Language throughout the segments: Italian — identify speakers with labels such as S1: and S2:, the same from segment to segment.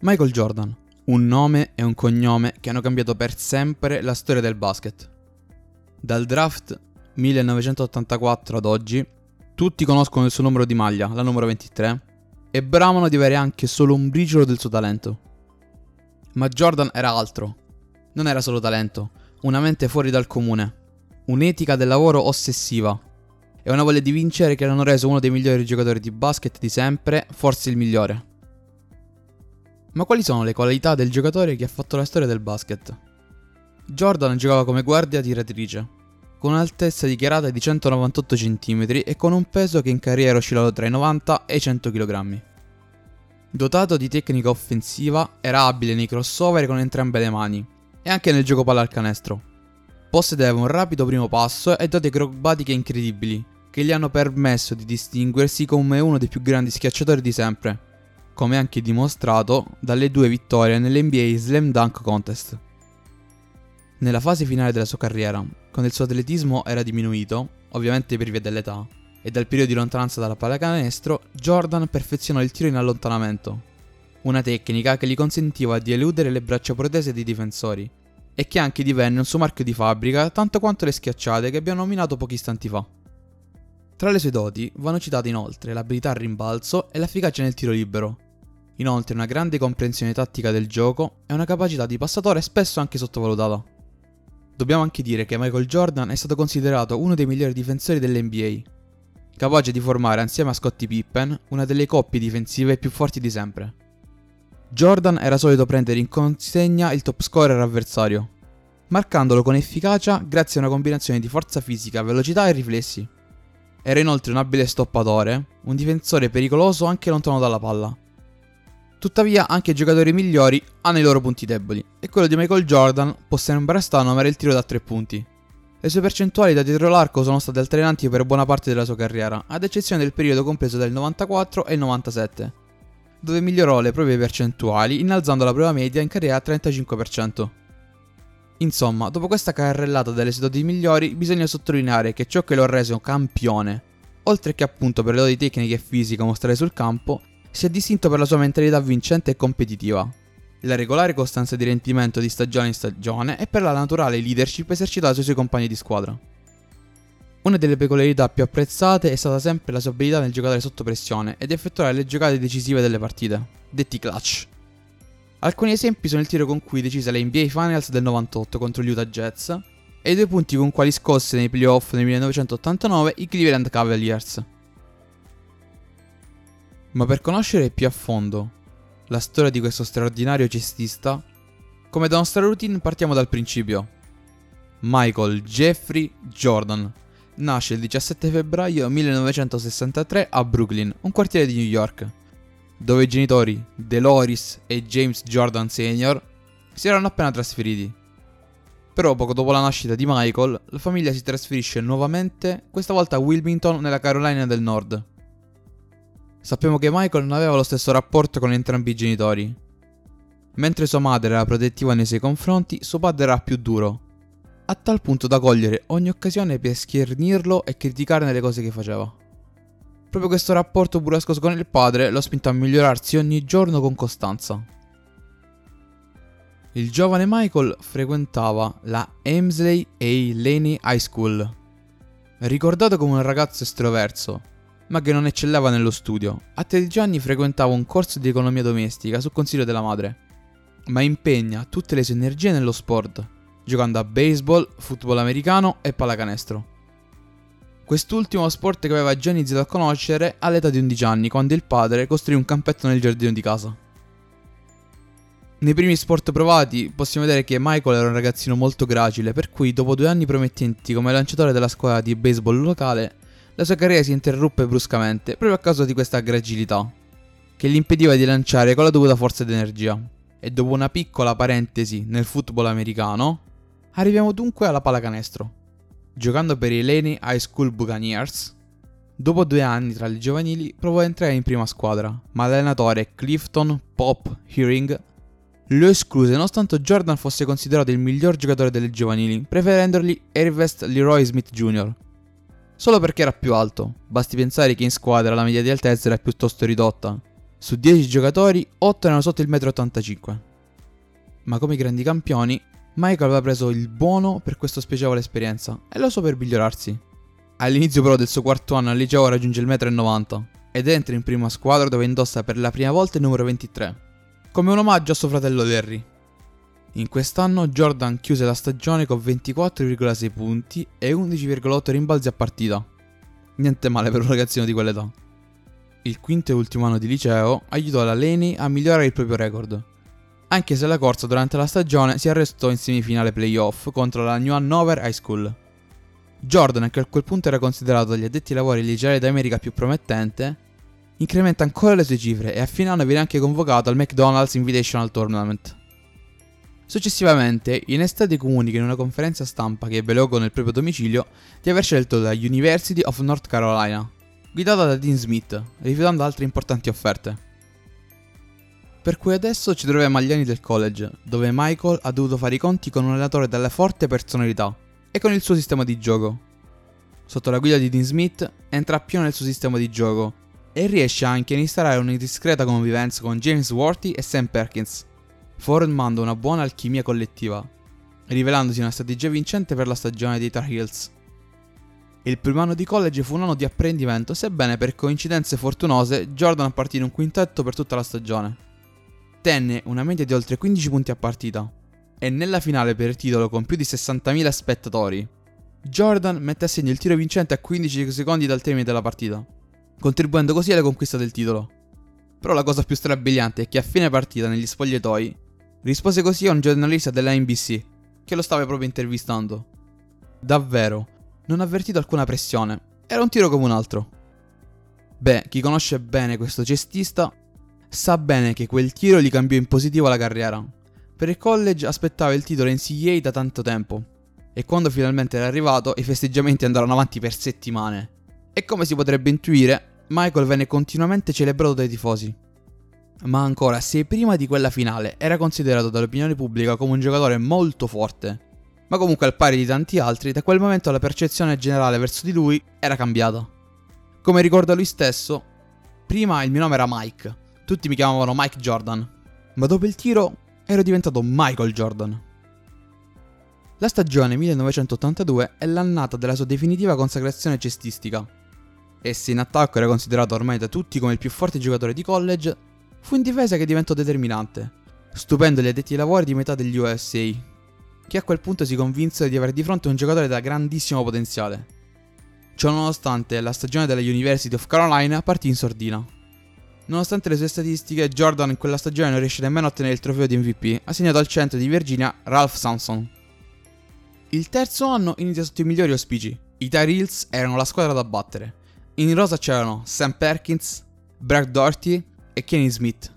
S1: Michael Jordan, un nome e un cognome che hanno cambiato per sempre la storia del basket. Dal draft 1984 ad oggi, tutti conoscono il suo numero di maglia, la numero 23, e bramano di avere anche solo un briciolo del suo talento. Ma Jordan era altro. Non era solo talento, una mente fuori dal comune, un'etica del lavoro ossessiva e una voglia di vincere che l'hanno reso uno dei migliori giocatori di basket di sempre, forse il migliore. Ma quali sono le qualità del giocatore che ha fatto la storia del basket? Jordan giocava come guardia tiratrice, con un'altezza dichiarata di 198 cm e con un peso che in carriera oscillato tra i 90 e i 100 kg. Dotato di tecnica offensiva, era abile nei crossover con entrambe le mani e anche nel gioco palla al canestro. Possedeva un rapido primo passo e doti acrobatiche incredibili, che gli hanno permesso di distinguersi come uno dei più grandi schiacciatori di sempre come anche dimostrato dalle due vittorie nell'NBA Slam Dunk Contest. Nella fase finale della sua carriera, quando il suo atletismo era diminuito, ovviamente per via dell'età, e dal periodo di lontananza dalla pallacanestro, Jordan perfezionò il tiro in allontanamento, una tecnica che gli consentiva di eludere le braccia protese dei difensori, e che anche divenne un suo marchio di fabbrica tanto quanto le schiacciate che abbiamo nominato pochi istanti fa. Tra le sue doti vanno citate inoltre l'abilità al rimbalzo e l'efficacia nel tiro libero, Inoltre una grande comprensione tattica del gioco e una capacità di passatore spesso anche sottovalutata. Dobbiamo anche dire che Michael Jordan è stato considerato uno dei migliori difensori dell'NBA, capace di formare assieme a Scottie Pippen una delle coppie difensive più forti di sempre. Jordan era solito prendere in consegna il top scorer avversario, marcandolo con efficacia grazie a una combinazione di forza fisica, velocità e riflessi. Era inoltre un abile stoppatore, un difensore pericoloso anche lontano dalla palla Tuttavia anche i giocatori migliori hanno i loro punti deboli e quello di Michael Jordan può sembrare strano era il tiro da tre punti. Le sue percentuali da dietro l'arco sono state altalenanti per buona parte della sua carriera, ad eccezione del periodo compreso del 94 e il 97, dove migliorò le proprie percentuali innalzando la prova media in carriera a 35%. Insomma, dopo questa carrellata delle sue doti migliori, bisogna sottolineare che ciò che lo ha reso campione, oltre che appunto per le doti tecniche e fisiche mostrate sul campo, si è distinto per la sua mentalità vincente e competitiva, la regolare costanza di rendimento di stagione in stagione e per la naturale leadership esercitata sui suoi compagni di squadra. Una delle peculiarità più apprezzate è stata sempre la sua abilità nel giocare sotto pressione ed effettuare le giocate decisive delle partite, detti clutch. Alcuni esempi sono il tiro con cui decise la NBA Finals del 98 contro gli Utah Jets e i due punti con quali scosse nei playoff nel 1989 i Cleveland Cavaliers. Ma per conoscere più a fondo la storia di questo straordinario cestista, come da nostra routine partiamo dal principio. Michael Jeffrey Jordan nasce il 17 febbraio 1963 a Brooklyn, un quartiere di New York, dove i genitori Deloris e James Jordan Sr. si erano appena trasferiti. Però poco dopo la nascita di Michael, la famiglia si trasferisce nuovamente, questa volta a Wilmington nella Carolina del Nord. Sappiamo che Michael non aveva lo stesso rapporto con entrambi i genitori. Mentre sua madre era protettiva nei suoi confronti, suo padre era più duro, a tal punto da cogliere ogni occasione per schernirlo e criticarne le cose che faceva. Proprio questo rapporto burrascoso con il padre lo ha spinto a migliorarsi ogni giorno con costanza. Il giovane Michael frequentava la Amesley A. Laney High School. Ricordato come un ragazzo estroverso, ma che non eccelleva nello studio. A 13 anni frequentava un corso di economia domestica su consiglio della madre, ma impegna tutte le sue energie nello sport, giocando a baseball, football americano e pallacanestro. Quest'ultimo sport che aveva già iniziato a conoscere all'età di 11 anni, quando il padre costruì un campetto nel giardino di casa. Nei primi sport provati possiamo vedere che Michael era un ragazzino molto gracile, per cui dopo due anni promettenti come lanciatore della squadra di baseball locale, la sua carriera si interruppe bruscamente proprio a causa di questa gracilità, che gli impediva di lanciare con la dovuta forza ed energia. E dopo una piccola parentesi nel football americano, arriviamo dunque alla pallacanestro. Giocando per i Laney High School Buccaneers, dopo due anni tra le giovanili provò a entrare in prima squadra, ma l'allenatore Clifton Pop Hearing lo escluse nonostante Jordan fosse considerato il miglior giocatore delle giovanili, preferendogli Ervest Leroy Smith Jr., solo perché era più alto. Basti pensare che in squadra la media di altezza era piuttosto ridotta. Su 10 giocatori, 8 erano sotto il 1,85 m. Ma come i grandi campioni, Michael aveva preso il buono per questa spiacevole esperienza e lo so per migliorarsi. All'inizio però del suo quarto anno al liceo raggiunge il 1,90 m ed entra in prima squadra dove indossa per la prima volta il numero 23, come un omaggio a suo fratello Larry. In quest'anno Jordan chiuse la stagione con 24,6 punti e 11,8 rimbalzi a partita. Niente male per un ragazzino di quell'età. Il quinto e ultimo anno di liceo aiutò la Laney a migliorare il proprio record, anche se la corsa durante la stagione si arrestò in semifinale playoff contro la New Hanover High School. Jordan, che a quel punto era considerato dagli addetti ai lavori il d'America più promettente, incrementa ancora le sue cifre e a fine anno viene anche convocato al McDonald's Invitational Tournament. Successivamente, in estate comunica in una conferenza stampa che ebbe luogo nel proprio domicilio di aver scelto la University of North Carolina, guidata da Dean Smith, rifiutando altre importanti offerte. Per cui adesso ci troviamo agli anni del college, dove Michael ha dovuto fare i conti con un allenatore dalle forte personalità e con il suo sistema di gioco. Sotto la guida di Dean Smith entra pieno nel suo sistema di gioco e riesce anche a instaurare una discreta convivenza con James Worthy e Sam Perkins, formando una buona alchimia collettiva, rivelandosi una strategia vincente per la stagione dei Tar Heels. Il primo anno di college fu un anno di apprendimento, sebbene per coincidenze fortunose Jordan partì in un quintetto per tutta la stagione. Tenne una media di oltre 15 punti a partita e nella finale per il titolo con più di 60.000 spettatori, Jordan mette a segno il tiro vincente a 15 secondi dal termine della partita contribuendo così alla conquista del titolo. Però la cosa più strabiliante è che a fine partita negli spogliatoi rispose così a un giornalista della NBC che lo stava proprio intervistando. Davvero, non ha avvertito alcuna pressione, era un tiro come un altro. Beh, chi conosce bene questo cestista sa bene che quel tiro gli cambiò in positivo la carriera. Per il college aspettava il titolo NCAA da tanto tempo e quando finalmente era arrivato i festeggiamenti andarono avanti per settimane. E come si potrebbe intuire, Michael venne continuamente celebrato dai tifosi. Ma ancora, se prima di quella finale era considerato dall'opinione pubblica come un giocatore molto forte, ma comunque al pari di tanti altri, da quel momento la percezione generale verso di lui era cambiata. Come ricorda lui stesso, prima il mio nome era Mike, tutti mi chiamavano Mike Jordan, ma dopo il tiro ero diventato Michael Jordan. La stagione 1982 è l'annata della sua definitiva consacrazione cestistica e se in attacco era considerato ormai da tutti come il più forte giocatore di college, fu in difesa che diventò determinante, stupendo gli addetti ai lavori di metà degli USA, che a quel punto si convinsero di avere di fronte un giocatore da grandissimo potenziale. Ciò nonostante, la stagione della University of Carolina partì in sordina. Nonostante le sue statistiche, Jordan in quella stagione non riesce nemmeno a ottenere il trofeo di MVP, assegnato al centro di Virginia Ralph Sampson. Il terzo anno inizia sotto i migliori auspici. I Tar Heels erano la squadra da battere, in rosa c'erano Sam Perkins, Brad Doherty e Kenny Smith.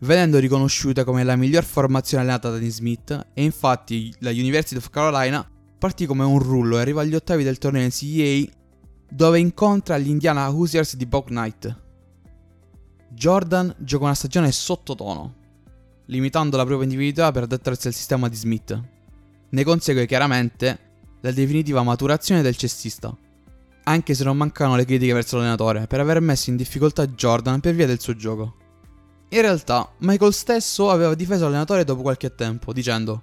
S1: Venendo riconosciuta come la miglior formazione allenata da Dean Smith, e infatti la University of Carolina partì come un rullo e arriva agli ottavi del torneo NCAA dove incontra gli Indiana Hoosiers di Bob Knight. Jordan gioca una stagione sottotono, limitando la propria individualità per adattarsi al sistema di Smith. Ne consegue chiaramente la definitiva maturazione del cestista anche se non mancano le critiche verso l'allenatore per aver messo in difficoltà Jordan per via del suo gioco. In realtà, Michael stesso aveva difeso l'allenatore dopo qualche tempo, dicendo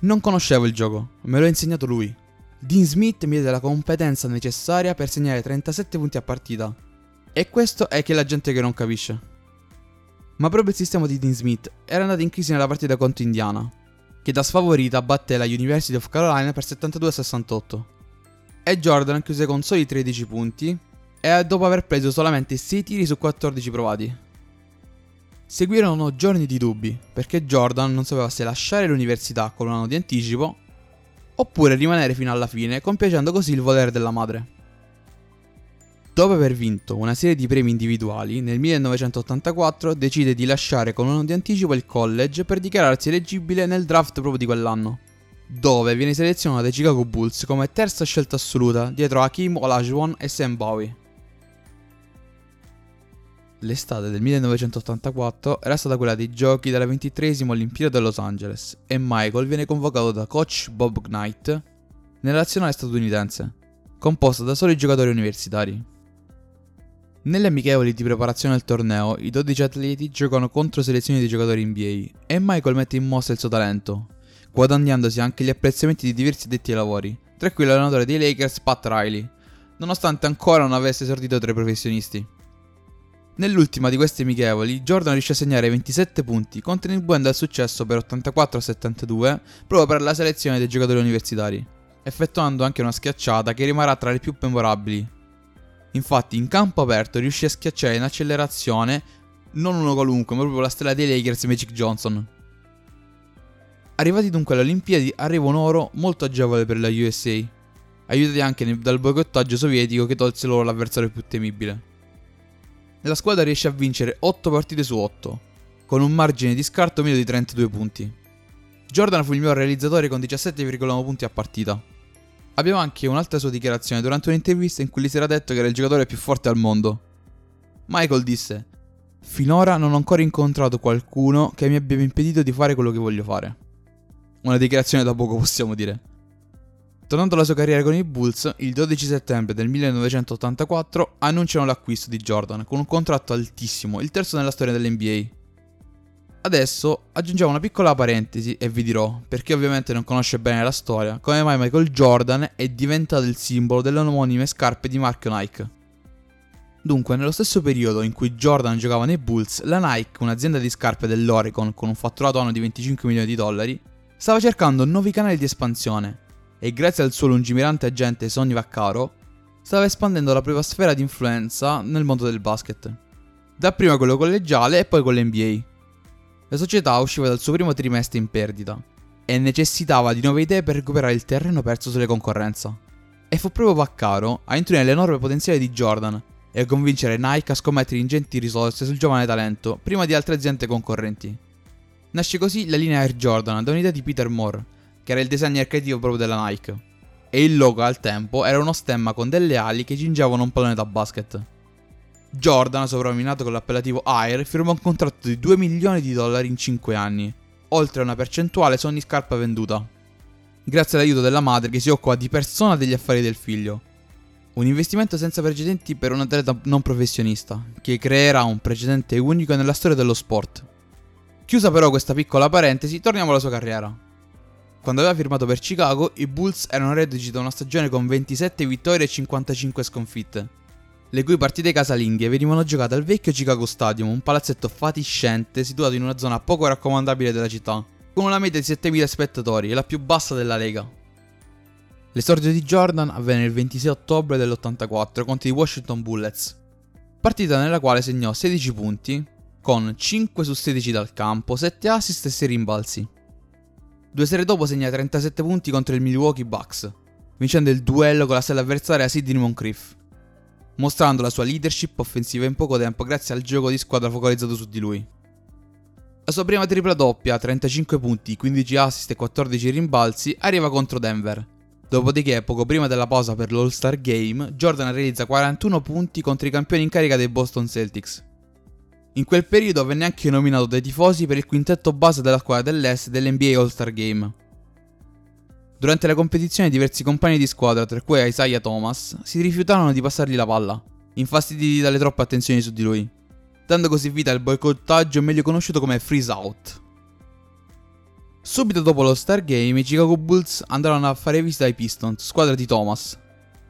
S1: Non conoscevo il gioco, me l'ha insegnato lui. Dean Smith mi diede la competenza necessaria per segnare 37 punti a partita. E questo è che la gente che non capisce. Ma proprio il sistema di Dean Smith era andato in crisi nella partita contro Indiana, che da sfavorita batte la University of Carolina per 72 68 e Jordan chiuse con soli 13 punti e dopo aver preso solamente 6 tiri su 14 provati. Seguirono giorni di dubbi perché Jordan non sapeva se lasciare l'università con un anno di anticipo oppure rimanere fino alla fine compiacendo così il volere della madre. Dopo aver vinto una serie di premi individuali, nel 1984 decide di lasciare con un anno di anticipo il college per dichiararsi eleggibile nel draft proprio di quell'anno dove viene selezionato dai Chicago Bulls come terza scelta assoluta dietro Hakim Olajuwon e Sam Bowie. L'estate del 1984 era stata quella dei giochi della 23esima Olimpiade di Los Angeles e Michael viene convocato da coach Bob Knight nella nazionale statunitense, composta da soli giocatori universitari. Nelle amichevoli di preparazione al torneo, i 12 atleti giocano contro selezioni di giocatori NBA e Michael mette in mossa il suo talento, guadagnandosi anche gli apprezzamenti di diversi detti ai lavori, tra cui l'allenatore dei Lakers Pat Riley, nonostante ancora non avesse esordito tra i professionisti. Nell'ultima di queste amichevoli, Jordan riuscì a segnare 27 punti, contribuendo al successo per 84 a 72 proprio per la selezione dei giocatori universitari, effettuando anche una schiacciata che rimarrà tra le più memorabili, Infatti in campo aperto riuscì a schiacciare in accelerazione non uno qualunque, ma proprio la stella dei Lakers Magic Johnson. Arrivati dunque alle Olimpiadi arriva un oro molto agevole per la USA, aiutati anche dal boicottaggio sovietico che tolse loro l'avversario più temibile. La squadra riesce a vincere 8 partite su 8, con un margine di scarto medio di 32 punti. Jordan fu il miglior realizzatore con 17,1 punti a partita, Abbiamo anche un'altra sua dichiarazione durante un'intervista in cui gli si era detto che era il giocatore più forte al mondo. Michael disse: Finora non ho ancora incontrato qualcuno che mi abbia impedito di fare quello che voglio fare. Una dichiarazione da poco possiamo dire. Tornando alla sua carriera con i Bulls, il 12 settembre del 1984 annunciano l'acquisto di Jordan con un contratto altissimo, il terzo nella storia dell'NBA. Adesso aggiungiamo una piccola parentesi e vi dirò, per chi ovviamente non conosce bene la storia, come mai Michael Jordan è diventato il simbolo delle omonime scarpe di marchio Nike. Dunque, nello stesso periodo in cui Jordan giocava nei Bulls, la Nike, un'azienda di scarpe dell'Oregon con un fatturato anno di 25 milioni di dollari, stava cercando nuovi canali di espansione e grazie al suo lungimirante agente Sonny Vaccaro stava espandendo la propria sfera di influenza nel mondo del basket. Dapprima quello collegiale e poi con l'NBA la società usciva dal suo primo trimestre in perdita e necessitava di nuove idee per recuperare il terreno perso sulle concorrenza. E fu proprio Vaccaro a intuire l'enorme potenziale di Jordan e a convincere Nike a scommettere ingenti risorse sul giovane talento prima di altre aziende concorrenti. Nasce così la linea Air Jordan da un'idea di Peter Moore, che era il designer creativo proprio della Nike. E il logo al tempo era uno stemma con delle ali che cingevano un pallone da basket. Jordan, soprannominato con l'appellativo Air, firmò un contratto di 2 milioni di dollari in 5 anni, oltre a una percentuale su ogni scarpa venduta. Grazie all'aiuto della madre che si occupa di persona degli affari del figlio. Un investimento senza precedenti per un atleta non professionista, che creerà un precedente unico nella storia dello sport. Chiusa però questa piccola parentesi, torniamo alla sua carriera. Quando aveva firmato per Chicago, i Bulls erano reduci da una stagione con 27 vittorie e 55 sconfitte le cui partite casalinghe venivano giocate al vecchio Chicago Stadium, un palazzetto fatiscente situato in una zona poco raccomandabile della città, con una media di 7.000 spettatori, la più bassa della Lega. L'esordio di Jordan avvenne il 26 ottobre dell'84 contro i Washington Bullets, partita nella quale segnò 16 punti, con 5 su 16 dal campo, 7 assist e 6 rimbalzi. Due sere dopo segna 37 punti contro il Milwaukee Bucks, vincendo il duello con la stella avversaria Sidney Moncrief mostrando la sua leadership offensiva in poco tempo grazie al gioco di squadra focalizzato su di lui. La sua prima tripla doppia, 35 punti, 15 assist e 14 rimbalzi, arriva contro Denver. Dopodiché, poco prima della pausa per l'All-Star Game, Jordan realizza 41 punti contro i campioni in carica dei Boston Celtics. In quel periodo venne anche nominato dai tifosi per il quintetto base della squadra dell'Est dell'NBA All-Star Game. Durante la competizione diversi compagni di squadra, tra cui Isaiah Thomas, si rifiutarono di passargli la palla, infastiditi dalle troppe attenzioni su di lui, dando così vita al boicottaggio meglio conosciuto come freeze out. Subito dopo lo Star Game, i Chicago Bulls andarono a fare visita ai Pistons, squadra di Thomas.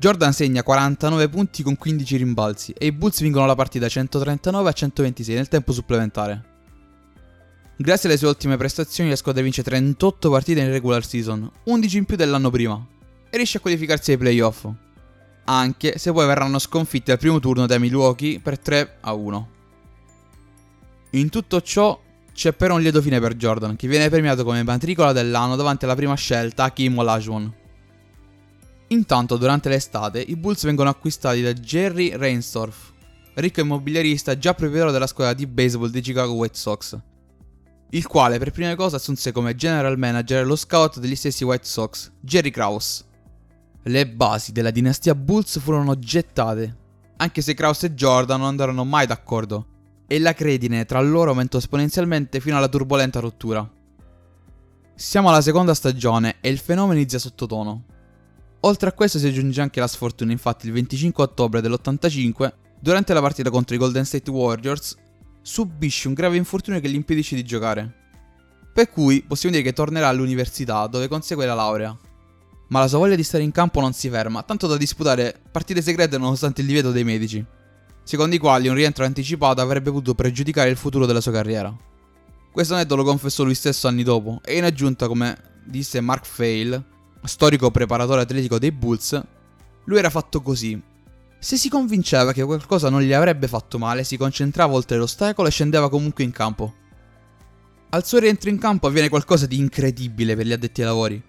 S1: Jordan segna 49 punti con 15 rimbalzi e i Bulls vincono la partita 139 a 126 nel tempo supplementare. Grazie alle sue ottime prestazioni la squadra vince 38 partite in regular season, 11 in più dell'anno prima, e riesce a qualificarsi ai playoff. Anche se poi verranno sconfitti al primo turno dai Milwaukee per 3 a 1. In tutto ciò c'è però un lieto fine per Jordan, che viene premiato come matricola dell'anno davanti alla prima scelta Hakim Olajuwon. Intanto, durante l'estate, i Bulls vengono acquistati da Jerry Reinsdorf, ricco immobiliarista già proprietario della squadra di baseball dei Chicago White Sox, il quale per prima cosa assunse come general manager lo scout degli stessi White Sox, Jerry Krause. Le basi della dinastia Bulls furono gettate, anche se Krause e Jordan non andarono mai d'accordo, e la credine tra loro aumentò esponenzialmente fino alla turbolenta rottura. Siamo alla seconda stagione e il fenomeno inizia sottotono. Oltre a questo si aggiunge anche la sfortuna, infatti il 25 ottobre dell'85 durante la partita contro i Golden State Warriors, subisce un grave infortunio che gli impedisce di giocare. Per cui possiamo dire che tornerà all'università dove consegue la laurea. Ma la sua voglia di stare in campo non si ferma, tanto da disputare partite segrete nonostante il divieto dei medici, secondo i quali un rientro anticipato avrebbe potuto pregiudicare il futuro della sua carriera. Questo aneddoto lo confessò lui stesso anni dopo e in aggiunta, come disse Mark Fail, storico preparatore atletico dei Bulls, lui era fatto così. Se si convinceva che qualcosa non gli avrebbe fatto male, si concentrava oltre l'ostacolo e scendeva comunque in campo. Al suo rientro in campo avviene qualcosa di incredibile per gli addetti ai lavori.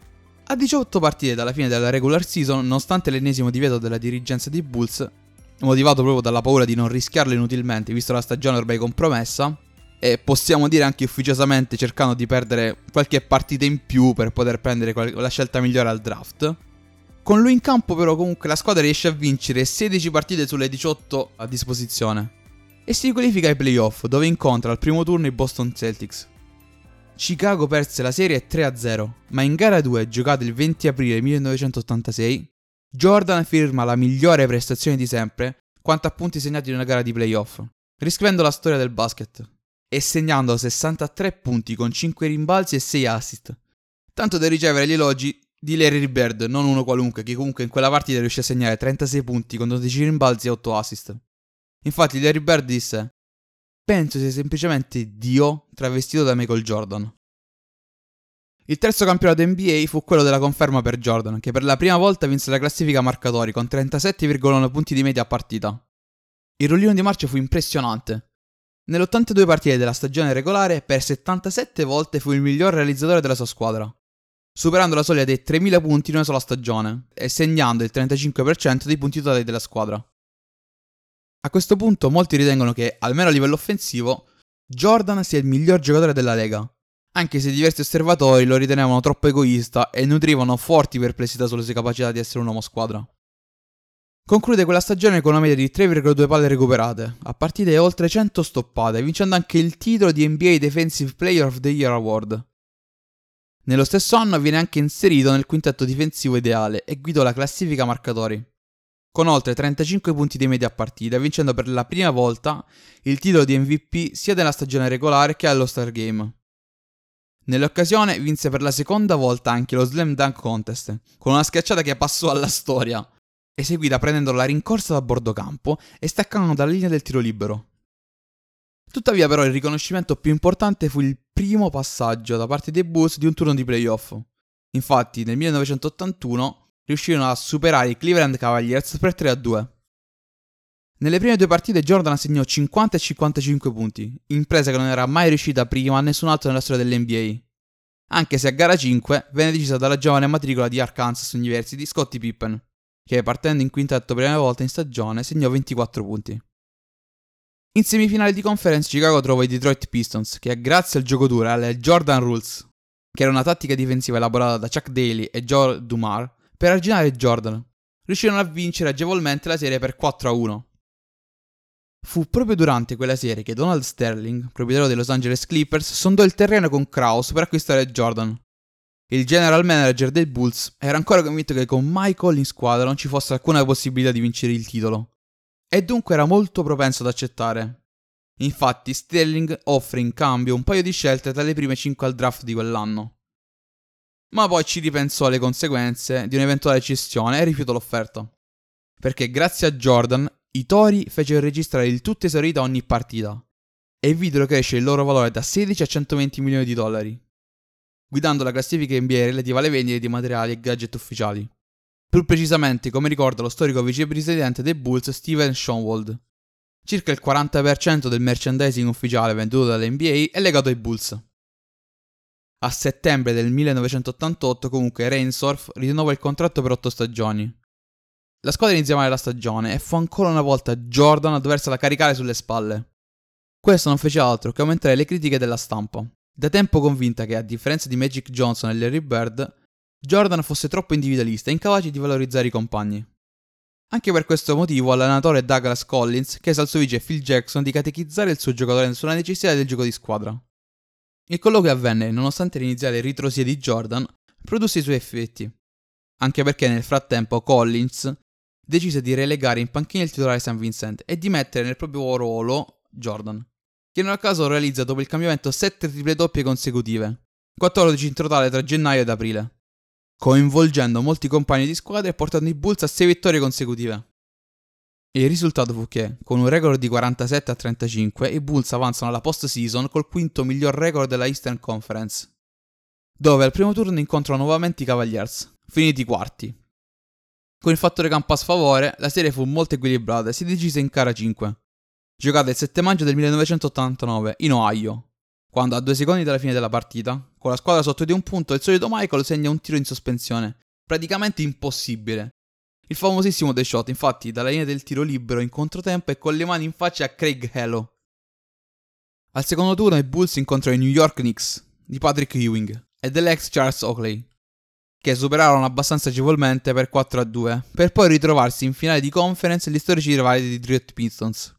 S1: A 18 partite dalla fine della regular season, nonostante l'ennesimo divieto della dirigenza dei Bulls, motivato proprio dalla paura di non rischiarlo inutilmente visto la stagione ormai compromessa, e possiamo dire anche ufficiosamente cercando di perdere qualche partita in più per poter prendere la scelta migliore al draft. Con lui in campo però comunque la squadra riesce a vincere 16 partite sulle 18 a disposizione e si qualifica ai playoff dove incontra al primo turno i Boston Celtics. Chicago perse la serie 3-0, ma in gara 2, giocata il 20 aprile 1986, Jordan firma la migliore prestazione di sempre quanto a punti segnati in una gara di playoff, riscrivendo la storia del basket e segnando 63 punti con 5 rimbalzi e 6 assist. Tanto da ricevere gli elogi di Larry Bird, non uno qualunque, che comunque in quella partita riuscì a segnare 36 punti con 12 rimbalzi e 8 assist. Infatti Larry Bird disse Penso sia semplicemente Dio travestito da Michael Jordan. Il terzo campionato NBA fu quello della conferma per Jordan, che per la prima volta vinse la classifica marcatori con 37,1 punti di media a partita. Il rollino di marcia fu impressionante. Nelle 82 partite della stagione regolare, per 77 volte fu il miglior realizzatore della sua squadra, superando la soglia dei 3000 punti in una sola stagione e segnando il 35% dei punti totali della squadra. A questo punto molti ritengono che, almeno a livello offensivo, Jordan sia il miglior giocatore della Lega, anche se diversi osservatori lo ritenevano troppo egoista e nutrivano forti perplessità sulle sue capacità di essere un uomo squadra. Conclude quella stagione con una media di 3,2 palle recuperate, a partite oltre 100 stoppate, vincendo anche il titolo di NBA Defensive Player of the Year Award. Nello stesso anno viene anche inserito nel quintetto difensivo ideale e guidò la classifica marcatori con oltre 35 punti di media a partita, vincendo per la prima volta il titolo di MVP sia della stagione regolare che allo Star Game. Nell'occasione vinse per la seconda volta anche lo Slam Dunk Contest, con una schiacciata che passò alla storia, eseguita prendendo la rincorsa da bordo campo e staccando dalla linea del tiro libero. Tuttavia però il riconoscimento più importante fu il primo passaggio da parte dei Bulls di un turno di playoff. Infatti nel 1981 riuscirono a superare i Cleveland Cavaliers per 3 a 2. Nelle prime due partite Jordan segnò 50 e 55 punti, impresa che non era mai riuscita prima a nessun altro nella storia dell'NBA. Anche se a gara 5 venne decisa dalla giovane matricola di Arkansas University Scottie Pippen, che partendo in quintetto per la prima volta in stagione segnò 24 punti. In semifinale di conference Chicago trovò i Detroit Pistons, che grazie al gioco duro alle Jordan Rules, che era una tattica difensiva elaborata da Chuck Daly e Joe Dumar, per arginare Jordan. Riuscirono a vincere agevolmente la serie per 4 a 1. Fu proprio durante quella serie che Donald Sterling, proprietario dei Los Angeles Clippers, sondò il terreno con Kraus per acquistare Jordan. Il general manager dei Bulls era ancora convinto che con Michael in squadra non ci fosse alcuna possibilità di vincere il titolo. E dunque era molto propenso ad accettare. Infatti Sterling offre in cambio un paio di scelte tra le prime 5 al draft di quell'anno ma poi ci ripensò alle conseguenze di un'eventuale cessione e rifiutò l'offerta. Perché grazie a Jordan i Tori fecero registrare il tutto esaurito ogni partita e videro crescere il loro valore da 16 a 120 milioni di dollari, guidando la classifica NBA relativa alle vendite di materiali e gadget ufficiali. Più precisamente, come ricorda lo storico vicepresidente dei Bulls Steven Schoenwald, circa il 40% del merchandising ufficiale venduto dall'NBA è legato ai Bulls. A settembre del 1988 comunque Reinsdorf rinnovò il contratto per otto stagioni. La squadra iniziò male la stagione e fu ancora una volta Jordan a doversela caricare sulle spalle. Questo non fece altro che aumentare le critiche della stampa, da tempo convinta che, a differenza di Magic Johnson e Larry Bird, Jordan fosse troppo individualista e incapace di valorizzare i compagni. Anche per questo motivo l'allenatore Douglas Collins chiese al suo vice Phil Jackson di catechizzare il suo giocatore sulla necessità del gioco di squadra. Il colloquio avvenne nonostante l'iniziale ritrosia di Jordan produsse i suoi effetti, anche perché nel frattempo Collins decise di relegare in panchina il titolare San Vincent e di mettere nel proprio ruolo Jordan, che nel caso realizza dopo il cambiamento 7 triple doppie consecutive, 14 in totale tra gennaio ed aprile, coinvolgendo molti compagni di squadra e portando i Bulls a 6 vittorie consecutive. il risultato fu che, con un record di 47 a 35, i Bulls avanzano alla post-season col quinto miglior record della Eastern Conference, dove al primo turno incontrano nuovamente i Cavaliers, finiti quarti, con il fattore campo a sfavore, la serie fu molto equilibrata e si decise in gara 5, giocata il 7 maggio del 1989 in Ohio, quando a due secondi dalla fine della partita, con la squadra sotto di un punto, il solito Michael segna un tiro in sospensione, praticamente impossibile. Il famosissimo The Shot, infatti, dalla linea del tiro libero in controtempo e con le mani in faccia a Craig Hello. Al secondo turno i Bulls incontrano i New York Knicks di Patrick Ewing e dell'ex Charles Oakley, che superarono abbastanza agevolmente per 4 a 2, per poi ritrovarsi in finale di conference gli storici rivali dei Detroit Pistons.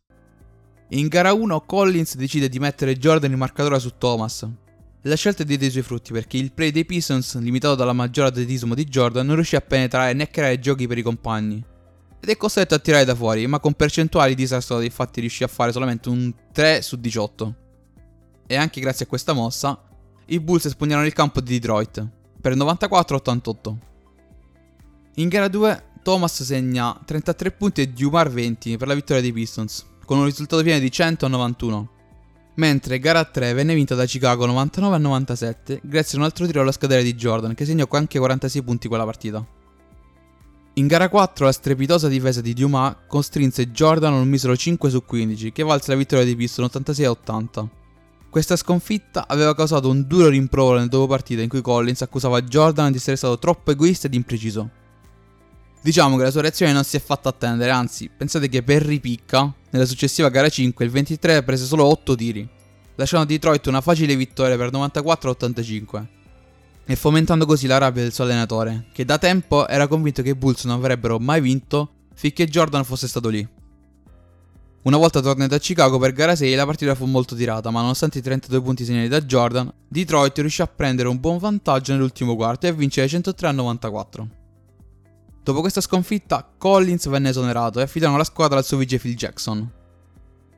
S1: In gara 1 Collins decide di mettere Jordan in marcatura su Thomas. La scelta diede i suoi frutti perché il play dei Pistons, limitato dal maggiore atletismo di Jordan, non riuscì a penetrare né a creare giochi per i compagni. Ed è costretto a tirare da fuori, ma con percentuali disastrose, infatti riuscì a fare solamente un 3 su 18. E anche grazie a questa mossa, i Bulls espugnarono il campo di Detroit, per 94-88. In gara 2 Thomas segna 33 punti e Dumar 20 per la vittoria dei Pistons, con un risultato finale di 100 91. Mentre gara 3 venne vinta da Chicago 99 97 grazie a un altro tiro alla scadere di Jordan che segnò anche 46 punti quella partita. In gara 4 la strepitosa difesa di Dumas costrinse Jordan a un misero 5 su 15 che valse la vittoria dei Pistons 86 80. Questa sconfitta aveva causato un duro rimprovero nel dopo partita in cui Collins accusava Jordan di essere stato troppo egoista ed impreciso. Diciamo che la sua reazione non si è fatta attendere, anzi, pensate che per ripicca, nella successiva gara 5, il 23 prese solo 8 tiri, lasciando a Detroit una facile vittoria per 94-85, e fomentando così la rabbia del suo allenatore, che da tempo era convinto che i Bulls non avrebbero mai vinto finché Jordan fosse stato lì. Una volta tornato a Chicago per gara 6 la partita fu molto tirata, ma nonostante i 32 punti segnati da Jordan, Detroit riuscì a prendere un buon vantaggio nell'ultimo quarto e a vincere 103 a 94. Dopo questa sconfitta, Collins venne esonerato e affidarono la squadra al suo vice Phil Jackson.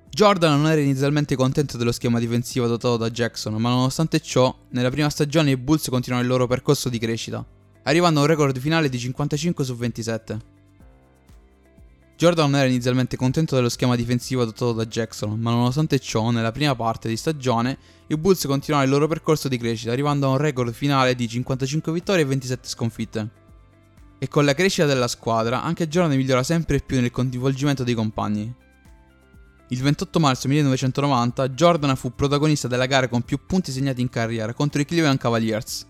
S1: Jordan non era inizialmente contento dello schema difensivo adottato da Jackson, ma nonostante ciò, nella prima stagione i Bulls continuarono il loro percorso di crescita, arrivando a un record finale di 55 su 27. Jordan non era inizialmente contento dello schema difensivo adottato da Jackson, ma nonostante ciò, nella prima parte di stagione, i Bulls continuarono il loro percorso di crescita, arrivando a un record finale di 55 vittorie e 27 sconfitte. E con la crescita della squadra, anche Jordan migliora sempre più nel coinvolgimento dei compagni. Il 28 marzo 1990, Jordan fu protagonista della gara con più punti segnati in carriera contro i Cleveland Cavaliers,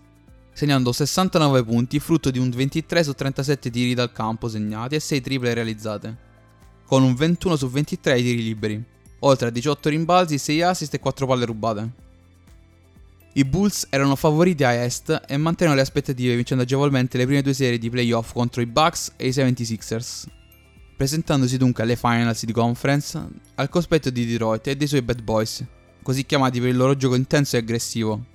S1: segnando 69 punti frutto di un 23 su 37 tiri dal campo segnati e 6 triple realizzate, con un 21 su 23 ai tiri liberi, oltre a 18 rimbalzi, 6 assist e 4 palle rubate. I Bulls erano favoriti a est e mantengono le aspettative vincendo agevolmente le prime due serie di playoff contro i Bucks e i 76ers, presentandosi dunque alle finals di conference al cospetto di Detroit e dei suoi bad boys, così chiamati per il loro gioco intenso e aggressivo.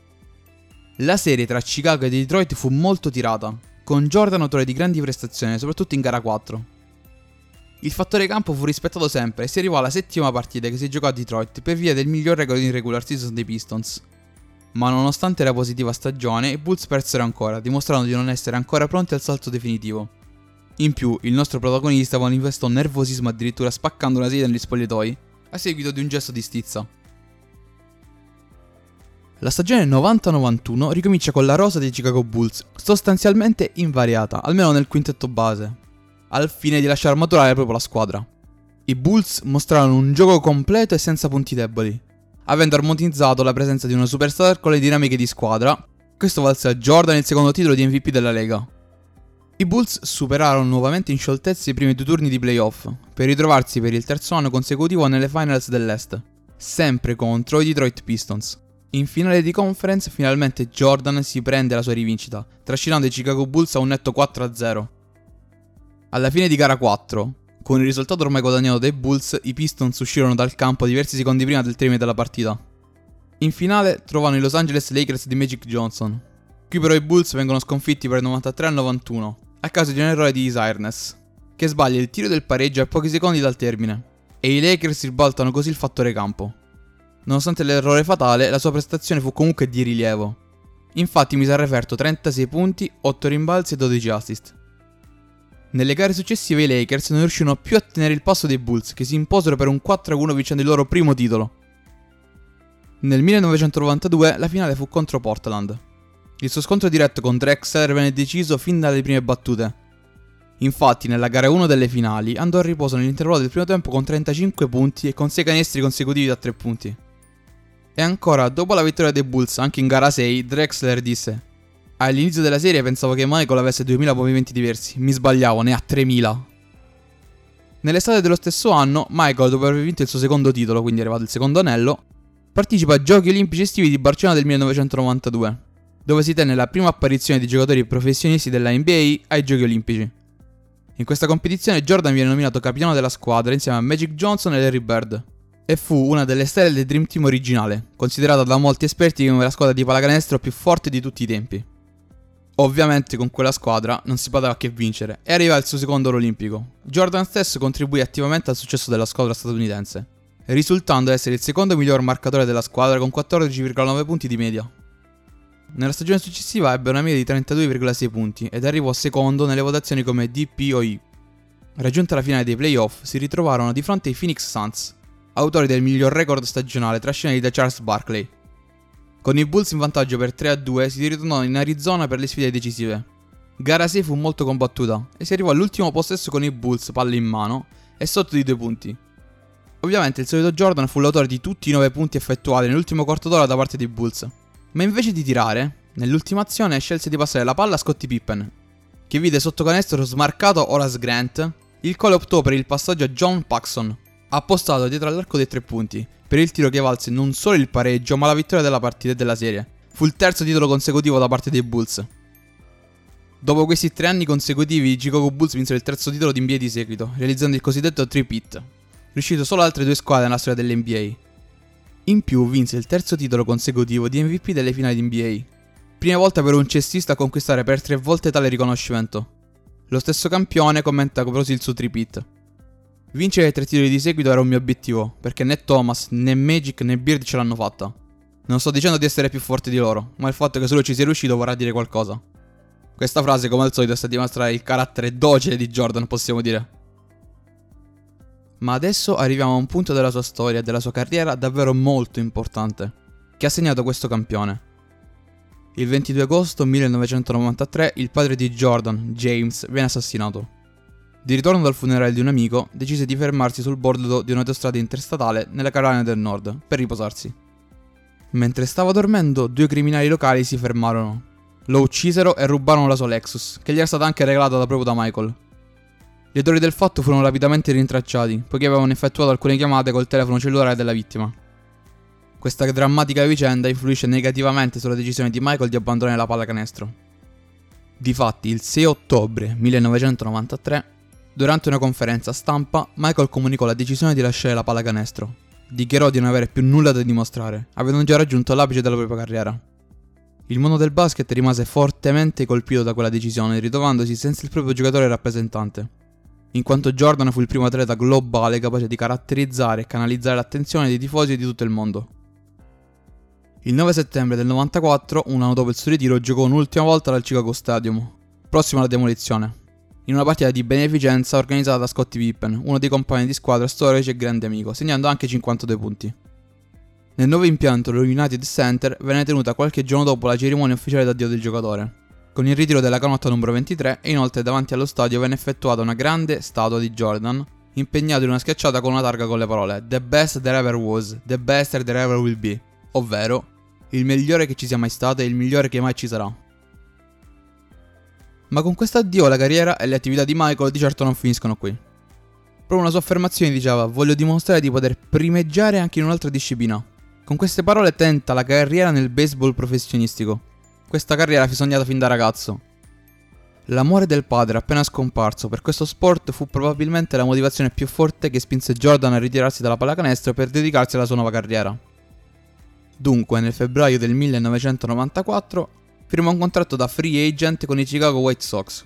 S1: La serie tra Chicago e Detroit fu molto tirata, con Jordan autore di grandi prestazioni, soprattutto in gara 4. Il fattore campo fu rispettato sempre e si arrivò alla settima partita che si giocò a Detroit per via del miglior record in regular season dei Pistons. Ma nonostante la positiva stagione, i Bulls persero ancora, dimostrando di non essere ancora pronti al salto definitivo. In più, il nostro protagonista manifestò nervosismo addirittura spaccando una sedia negli spogliatoi, a seguito di un gesto di stizza. La stagione 90-91 ricomincia con la rosa dei Chicago Bulls, sostanzialmente invariata, almeno nel quintetto base, al fine di lasciare maturare proprio la squadra. I Bulls mostrarono un gioco completo e senza punti deboli, avendo armonizzato la presenza di una superstar con le dinamiche di squadra. Questo valse a Jordan il secondo titolo di MVP della Lega. I Bulls superarono nuovamente in scioltezza i primi due turni di playoff, per ritrovarsi per il terzo anno consecutivo nelle finals dell'Est, sempre contro i Detroit Pistons. In finale di conference finalmente Jordan si prende la sua rivincita, trascinando i Chicago Bulls a un netto 4-0. Alla fine di gara 4, con il risultato ormai guadagnato dai Bulls, i Pistons uscirono dal campo diversi secondi prima del termine della partita. In finale trovano i Los Angeles Lakers di Magic Johnson. Qui però i Bulls vengono sconfitti per 93-91, a causa di un errore di Isirnes, che sbaglia il tiro del pareggio a pochi secondi dal termine, e i Lakers ribaltano così il fattore campo. Nonostante l'errore fatale, la sua prestazione fu comunque di rilievo. Infatti mise a referto 36 punti, 8 rimbalzi e 12 assist. Nelle gare successive i Lakers non riuscirono più a tenere il passo dei Bulls, che si imposero per un 4-1 vincendo il loro primo titolo. Nel 1992 la finale fu contro Portland. Il suo scontro diretto con Drexler venne deciso fin dalle prime battute. Infatti, nella gara 1 delle finali andò a riposo nell'intervallo del primo tempo con 35 punti e con 6 canestri consecutivi da 3 punti. E ancora, dopo la vittoria dei Bulls anche in gara 6, Drexler disse All'inizio della serie pensavo che Michael avesse 2000 movimenti diversi, mi sbagliavo, ne ha 3000. Nell'estate dello stesso anno, Michael, dopo aver vinto il suo secondo titolo, quindi è arrivato il secondo anello, partecipa ai Giochi Olimpici Estivi di Barcellona del 1992, dove si tenne la prima apparizione di giocatori professionisti della NBA ai Giochi Olimpici. In questa competizione Jordan viene nominato capitano della squadra insieme a Magic Johnson e Larry Bird, e fu una delle stelle del Dream Team originale, considerata da molti esperti come la squadra di pallacanestro più forte di tutti i tempi. Ovviamente con quella squadra non si poteva che vincere e arriva il suo secondo oro olimpico. Jordan stesso contribuì attivamente al successo della squadra statunitense, risultando essere il secondo miglior marcatore della squadra con 14,9 punti di media. Nella stagione successiva ebbe una media di 32,6 punti ed arrivò secondo nelle votazioni come DPOI. Raggiunta la finale dei playoff, si ritrovarono di fronte ai Phoenix Suns, autori del miglior record stagionale trascinati da Charles Barkley. Con i Bulls in vantaggio per 3-2 si ritornò in Arizona per le sfide decisive. Gara 6 fu molto combattuta e si arrivò all'ultimo possesso con i Bulls palle in mano e sotto di due punti. Ovviamente il solito Jordan fu l'autore di tutti i 9 punti effettuati nell'ultimo quarto d'ora da parte dei Bulls, ma invece di tirare, nell'ultima azione scelse di passare la palla a Scottie Pippen, che vide sotto canestro smarcato Horace Grant, il quale optò per il passaggio a John Paxson, appostato dietro all'arco dei tre punti, per il tiro che valse non solo il pareggio ma la vittoria della partita e della serie. Fu il terzo titolo consecutivo da parte dei Bulls. Dopo questi tre anni consecutivi, i Chicago Bulls vinsero il terzo titolo di NBA di seguito, realizzando il cosiddetto three-pit, riuscito solo altre due squadre nella storia dell'NBA. In più vinse il terzo titolo consecutivo di MVP delle finali di NBA. Prima volta per un cestista a conquistare per tre volte tale riconoscimento. Lo stesso campione commenta così il suo three-pit. Vincere tre titoli di seguito era un mio obiettivo, perché né Thomas, né Magic, né Beard ce l'hanno fatta. Non sto dicendo di essere più forte di loro, ma il fatto che solo ci sia riuscito vorrà dire qualcosa. Questa frase, come al solito, sta a dimostrare il carattere docile di Jordan, possiamo dire. Ma adesso arriviamo a un punto della sua storia e della sua carriera davvero molto importante, che ha segnato questo campione. Il 22 agosto 1993 il padre di Jordan, James, viene assassinato. Di ritorno dal funerale di un amico, decise di fermarsi sul bordo di un'autostrada interstatale nella Carolina del Nord per riposarsi. Mentre stava dormendo, due criminali locali si fermarono. Lo uccisero e rubarono la sua Lexus, che gli era stata anche regalata da proprio da Michael. Gli autori del fatto furono rapidamente rintracciati, poiché avevano effettuato alcune chiamate col telefono cellulare della vittima. Questa drammatica vicenda influisce negativamente sulla decisione di Michael di abbandonare la pallacanestro. Difatti, il 6 ottobre 1993 Durante una conferenza stampa, Michael comunicò la decisione di lasciare la pallacanestro. Dichiarò di non avere più nulla da dimostrare, avendo già raggiunto l'apice della propria carriera. Il mondo del basket rimase fortemente colpito da quella decisione, ritrovandosi senza il proprio giocatore rappresentante. In quanto Jordan fu il primo atleta globale capace di caratterizzare e canalizzare l'attenzione dei tifosi di tutto il mondo. Il 9 settembre del 94, un anno dopo il suo ritiro, giocò un'ultima volta dal Chicago Stadium, prossimo alla demolizione in una partita di beneficenza organizzata da Scottie Pippen, uno dei compagni di squadra storici e grande amico, segnando anche 52 punti. Nel nuovo impianto, lo United Center venne tenuta qualche giorno dopo la cerimonia ufficiale d'addio del giocatore. Con il ritiro della canotta numero 23 e inoltre davanti allo stadio venne effettuata una grande statua di Jordan, impegnato in una schiacciata con una targa con le parole The best there ever was, the best there ever will be, ovvero il migliore che ci sia mai stato e il migliore che mai ci sarà. Ma con questo addio la carriera e le attività di Michael di certo non finiscono qui. Proprio una sua affermazione diceva voglio dimostrare di poter primeggiare anche in un'altra disciplina. Con queste parole tenta la carriera nel baseball professionistico. Questa carriera fu sognata fin da ragazzo. L'amore del padre appena scomparso per questo sport fu probabilmente la motivazione più forte che spinse Jordan a ritirarsi dalla pallacanestro per dedicarsi alla sua nuova carriera. Dunque, nel febbraio del 1994 firma un contratto da free agent con i Chicago White Sox.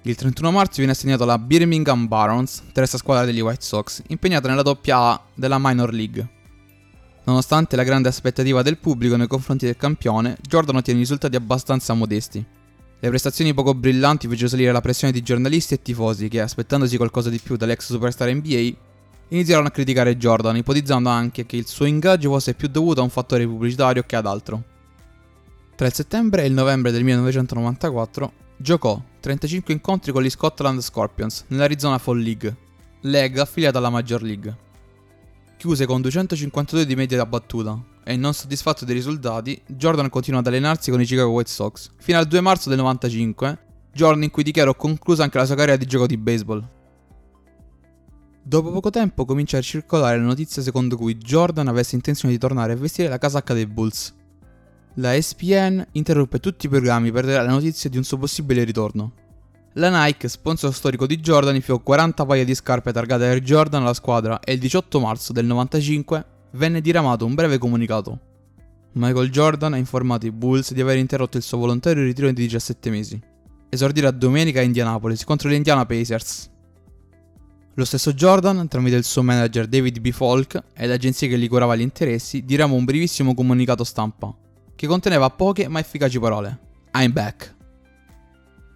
S1: Il 31 marzo viene assegnato alla Birmingham Barons, terza squadra degli White Sox, impegnata nella doppia A della Minor League. Nonostante la grande aspettativa del pubblico nei confronti del campione, Jordan ottiene risultati abbastanza modesti. Le prestazioni poco brillanti fecero salire la pressione di giornalisti e tifosi che, aspettandosi qualcosa di più dall'ex superstar NBA, iniziarono a criticare Jordan, ipotizzando anche che il suo ingaggio fosse più dovuto a un fattore pubblicitario che ad altro. Tra il settembre e il novembre del 1994 giocò 35 incontri con gli Scotland Scorpions nell'Arizona Fall League, lega affiliata alla Major League. Chiuse con 252 di media da battuta e non soddisfatto dei risultati, Jordan continuò ad allenarsi con i Chicago White Sox fino al 2 marzo del 95, giorno in cui dichiarò conclusa anche la sua carriera di gioco di baseball. Dopo poco tempo comincia a circolare la notizia secondo cui Jordan avesse intenzione di tornare a vestire la casacca dei Bulls. La ESPN interruppe tutti i programmi per dare la notizia di un suo possibile ritorno. La Nike, sponsor storico di Jordan, inviò 40 paia di scarpe targate Air Jordan alla squadra e il 18 marzo del 95 venne diramato un breve comunicato. Michael Jordan ha informato i Bulls di aver interrotto il suo volontario ritiro di 17 mesi. Esordirà domenica a Indianapolis contro gli Indiana Pacers. Lo stesso Jordan, tramite il suo manager David B. Falk e l'agenzia che gli curava gli interessi, diramò un brevissimo comunicato stampa, che conteneva poche ma efficaci parole. I'm back.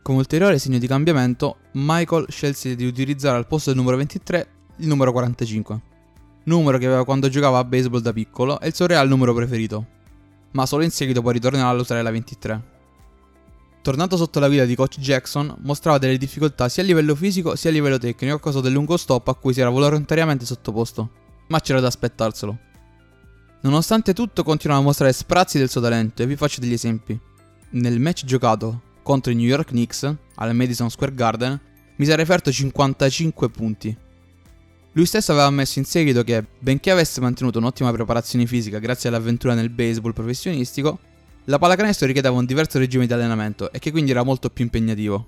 S1: Come ulteriore segno di cambiamento, Michael scelse di utilizzare al posto del numero 23 il numero 45, numero che aveva quando giocava a baseball da piccolo e il suo real numero preferito, ma solo in seguito poi ritornerà a usare la 23. Tornato sotto la guida di coach Jackson, mostrava delle difficoltà sia a livello fisico sia a livello tecnico a causa del lungo stop a cui si era volontariamente sottoposto. Ma c'era da aspettarselo. Nonostante tutto, continuava a mostrare sprazzi del suo talento e vi faccio degli esempi. Nel match giocato contro i New York Knicks al Madison Square Garden, mi si era referto 55 punti. Lui stesso aveva ammesso in seguito che, benché avesse mantenuto un'ottima preparazione fisica grazie all'avventura nel baseball professionistico, la pallacanestro richiedeva un diverso regime di allenamento e che quindi era molto più impegnativo.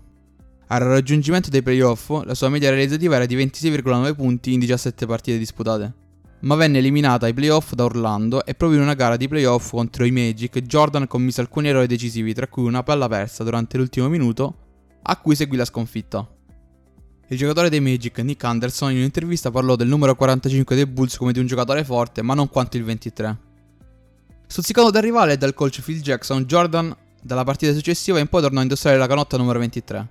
S1: Al raggiungimento dei playoff, la sua media realizzativa era di 26,9 punti in 17 partite disputate, ma venne eliminata ai playoff da Orlando e proprio in una gara di playoff contro i Magic Jordan commise alcuni errori decisivi, tra cui una palla persa durante l'ultimo minuto, a cui seguì la sconfitta. Il giocatore dei Magic, Nick Anderson, in un'intervista parlò del numero 45 dei Bulls come di un giocatore forte, ma non quanto il 23. Stuzzicato dal rivale e dal coach Phil Jackson, Jordan dalla partita successiva in poi tornò a indossare la canotta numero 23,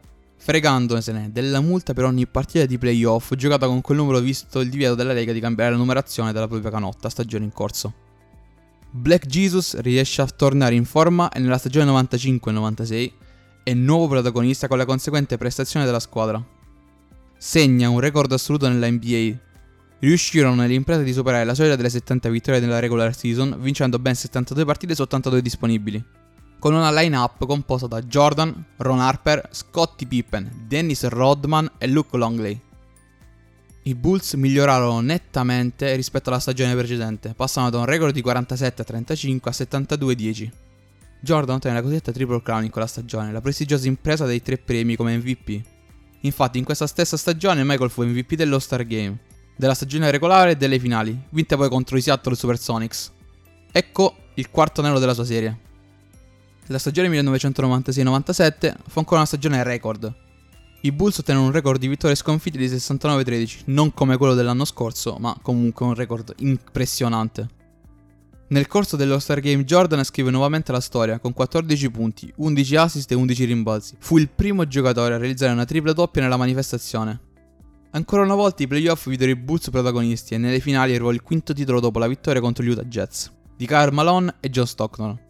S1: fregandosene della multa per ogni partita di playoff giocata con quel numero visto il divieto della Lega di cambiare la numerazione della propria canotta stagione in corso. Black Jesus riesce a tornare in forma e nella stagione 95-96 è nuovo protagonista con la conseguente prestazione della squadra. Segna un record assoluto nella NBA, riuscirono nell'impresa di superare la soglia delle 70 vittorie nella regular season, vincendo ben 72 partite su 82 disponibili. Con una line-up composta da Jordan, Ron Harper, Scottie Pippen, Dennis Rodman e Luke Longley. I Bulls migliorarono nettamente rispetto alla stagione precedente, passando da un record di 47 a 35 a 72 10. Jordan ottenne la cosiddetta Triple Crown in quella stagione, la prestigiosa impresa dei tre premi come MVP. Infatti in questa stessa stagione Michael fu MVP dello-Star Game, della stagione regolare e delle finali, vinte poi contro i Seattle Supersonics. Ecco il quarto anello della sua serie. La stagione 1996-97 fu ancora una stagione record. I Bulls ottennero un record di vittorie sconfitte di 69-13, non come quello dell'anno scorso, ma comunque un record impressionante. Nel corso dello Star Game Jordan scrive nuovamente la storia con 14 punti, 11 assist e 11 rimbalzi. Fu il primo giocatore a realizzare una tripla doppia nella manifestazione. Ancora una volta i playoff videro i Bulls protagonisti e nelle finali arrivò il quinto titolo dopo la vittoria contro gli Utah Jets, di Karl Malone e John Stockton.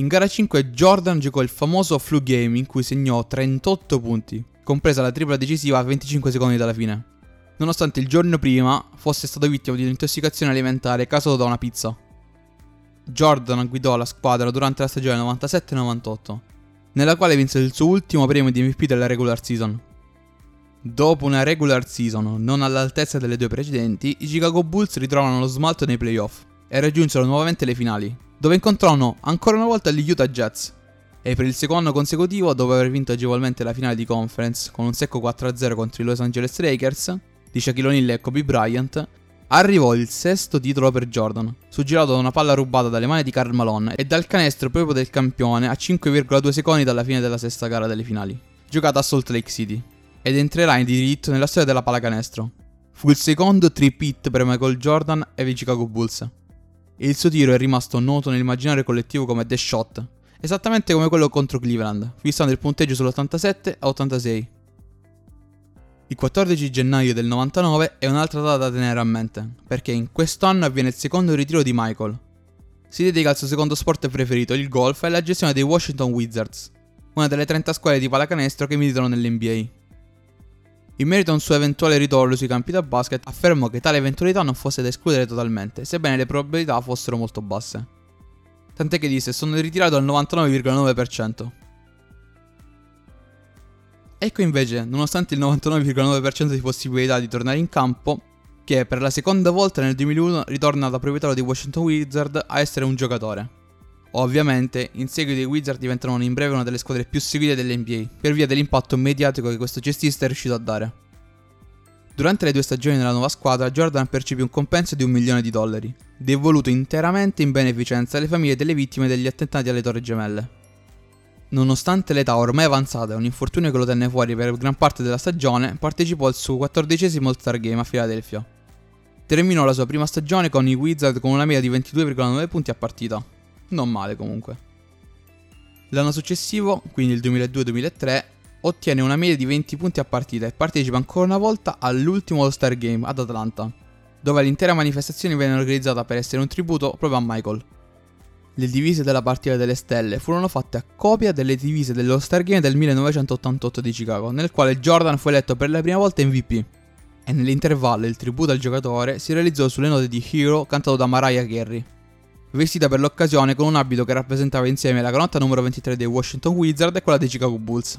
S1: In gara 5 Jordan giocò il famoso flu game in cui segnò 38 punti, compresa la tripla decisiva a 25 secondi dalla fine, nonostante il giorno prima fosse stato vittima di un'intossicazione alimentare causata da una pizza. Jordan guidò la squadra durante la stagione 97-98, nella quale vinse il suo ultimo premio di MVP della regular season, Dopo una regular season non all'altezza delle due precedenti, i Chicago Bulls ritrovano lo smalto nei playoff e raggiunsero nuovamente le finali, dove incontrarono ancora una volta gli Utah Jets. E per il secondo consecutivo, dopo aver vinto agevolmente la finale di conference con un secco 4-0 contro i Los Angeles Lakers, di Shaquille O'Neal e Kobe Bryant, arrivò il sesto titolo per Jordan, suggirato da una palla rubata dalle mani di Karl Malone e dal canestro proprio del campione a 5,2 secondi dalla fine della sesta gara delle finali. giocata a Salt Lake City, ed entrerà in diritto nella storia della pallacanestro. Fu il secondo trip-hit per Michael Jordan e i Chicago Bulls. E il suo tiro è rimasto noto nell'immaginario collettivo come The Shot, esattamente come quello contro Cleveland, fissando il punteggio sull'87 a 86. Il 14 gennaio del 99 è un'altra data da tenere a mente, perché in quest'anno avviene il secondo ritiro di Michael. Si dedica al suo secondo sport preferito, il golf, e alla gestione dei Washington Wizards, una delle 30 squadre di pallacanestro che militano nell'NBA. In merito a un suo eventuale ritorno sui campi da basket, affermò che tale eventualità non fosse da escludere totalmente, sebbene le probabilità fossero molto basse. Tant'è che disse sono ritirato al 99,9%. Ecco invece, nonostante il 99,9% di possibilità di tornare in campo, che per la seconda volta nel 2001 ritorna da proprietario di Washington Wizard a essere un giocatore. Ovviamente, in seguito i Wizard diventano in breve una delle squadre più seguite dell'NBA, per via dell'impatto mediatico che questo cestista è riuscito a dare. Durante le due stagioni nella nuova squadra, Jordan percepì un compenso di un milione di dollari, devoluto interamente in beneficenza alle famiglie delle vittime degli attentati alle Torri Gemelle. Nonostante l'età ormai avanzata e un infortunio che lo tenne fuori per gran parte della stagione, partecipò al suo quattordicesimo All-Star Game a Filadelfia. Terminò la sua prima stagione con i Wizard con una media di 22,9 punti a partita, non male comunque. L'anno successivo, quindi il 2002-2003, ottiene una media di 20 punti a partita e partecipa ancora una volta all'ultimo All-Star Game ad Atlanta, dove l'intera manifestazione venne organizzata per essere un tributo proprio a Michael. Le divise della partita delle stelle furono fatte a copia delle divise dell'All-Star Game del 1988 di Chicago, nel quale Jordan fu eletto per la prima volta MVP. E nell'intervallo il tributo al giocatore si realizzò sulle note di Hero cantato da Mariah Carey vestita per l'occasione con un abito che rappresentava insieme la canotta numero 23 dei Washington Wizards e quella dei Chicago Bulls.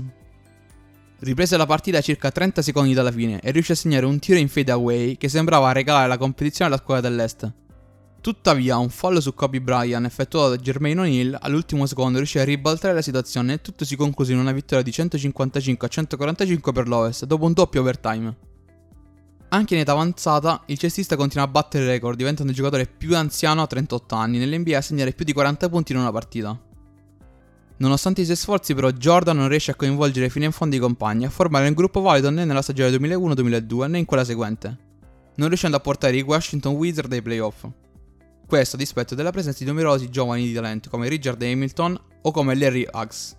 S1: Riprese la partita a circa 30 secondi dalla fine e riuscì a segnare un tiro in fade away che sembrava regalare la competizione alla squadra dell'Est. Tuttavia, un fallo su Kobe Bryant effettuato da Jermaine O'Neal all'ultimo secondo riuscì a ribaltare la situazione e tutto si concluse in una vittoria di 155 a 145 per l'Ovest dopo un doppio overtime. Anche in età avanzata, il cestista continua a battere record, diventando il giocatore più anziano a 38 anni nell'NBA a segnare più di 40 punti in una partita. Nonostante i suoi sforzi, però, Jordan non riesce a coinvolgere fino in fondo i compagni, a formare un gruppo valido né nella stagione 2001-2002 né in quella seguente, non riuscendo a portare i Washington Wizards ai playoff. Questo a dispetto della presenza di numerosi giovani di talento come Richard Hamilton o come Larry Huggs.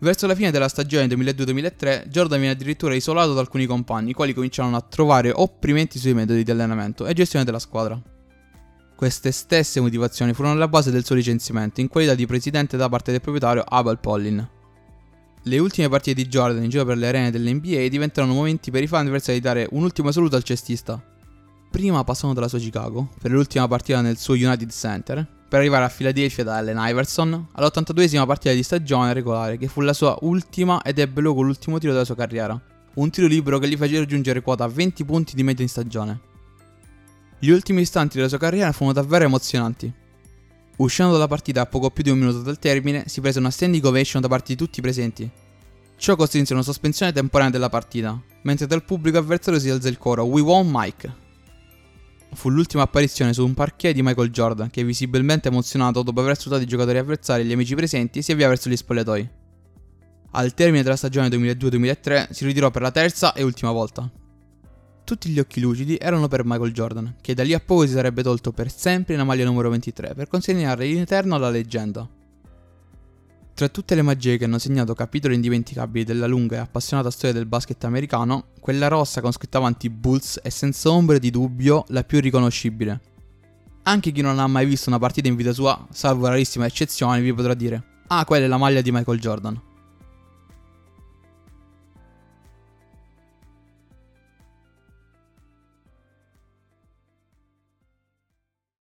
S1: Verso la fine della stagione 2002-2003, Jordan viene addirittura isolato da alcuni compagni, i quali cominciarono a trovare opprimenti sui metodi di allenamento e gestione della squadra. Queste stesse motivazioni furono alla base del suo licenziamento in qualità di presidente da parte del proprietario Abel Pollin. Le ultime partite di Jordan in giro per le arene dell'NBA diventarono momenti per i fan avversari di dare un ultimo saluto al cestista. Prima passando dalla sua Chicago, per l'ultima partita nel suo United Center, per arrivare a Philadelphia da Allen Iverson all'82esima partita di stagione regolare che fu la sua ultima ed ebbe luogo l'ultimo tiro della sua carriera, un tiro libero che gli fece raggiungere quota 20 punti di media in stagione. Gli ultimi istanti della sua carriera furono davvero emozionanti. Uscendo dalla partita a poco più di un minuto dal termine, si prese una standing ovation da parte di tutti i presenti. Ciò costrinse una sospensione temporanea della partita, mentre dal pubblico avversario si alza il coro We won Mike, fu l'ultima apparizione su un parquet di Michael Jordan, che visibilmente emozionato dopo aver salutato i giocatori avversari e gli amici presenti si avvia verso gli spogliatoi. Al termine della stagione 2002-2003 si ritirò per la terza e ultima volta. Tutti gli occhi lucidi erano per Michael Jordan, che da lì a poco si sarebbe tolto per sempre la maglia numero 23 per consegnare in eterno alla leggenda. Tra tutte le magie che hanno segnato capitoli indimenticabili della lunga e appassionata storia del basket americano, quella rossa con scritto avanti Bulls è senza ombra di dubbio la più riconoscibile. Anche chi non ha mai visto una partita in vita sua, salvo rarissime eccezioni, vi potrà dire: Ah, quella è la maglia di Michael Jordan.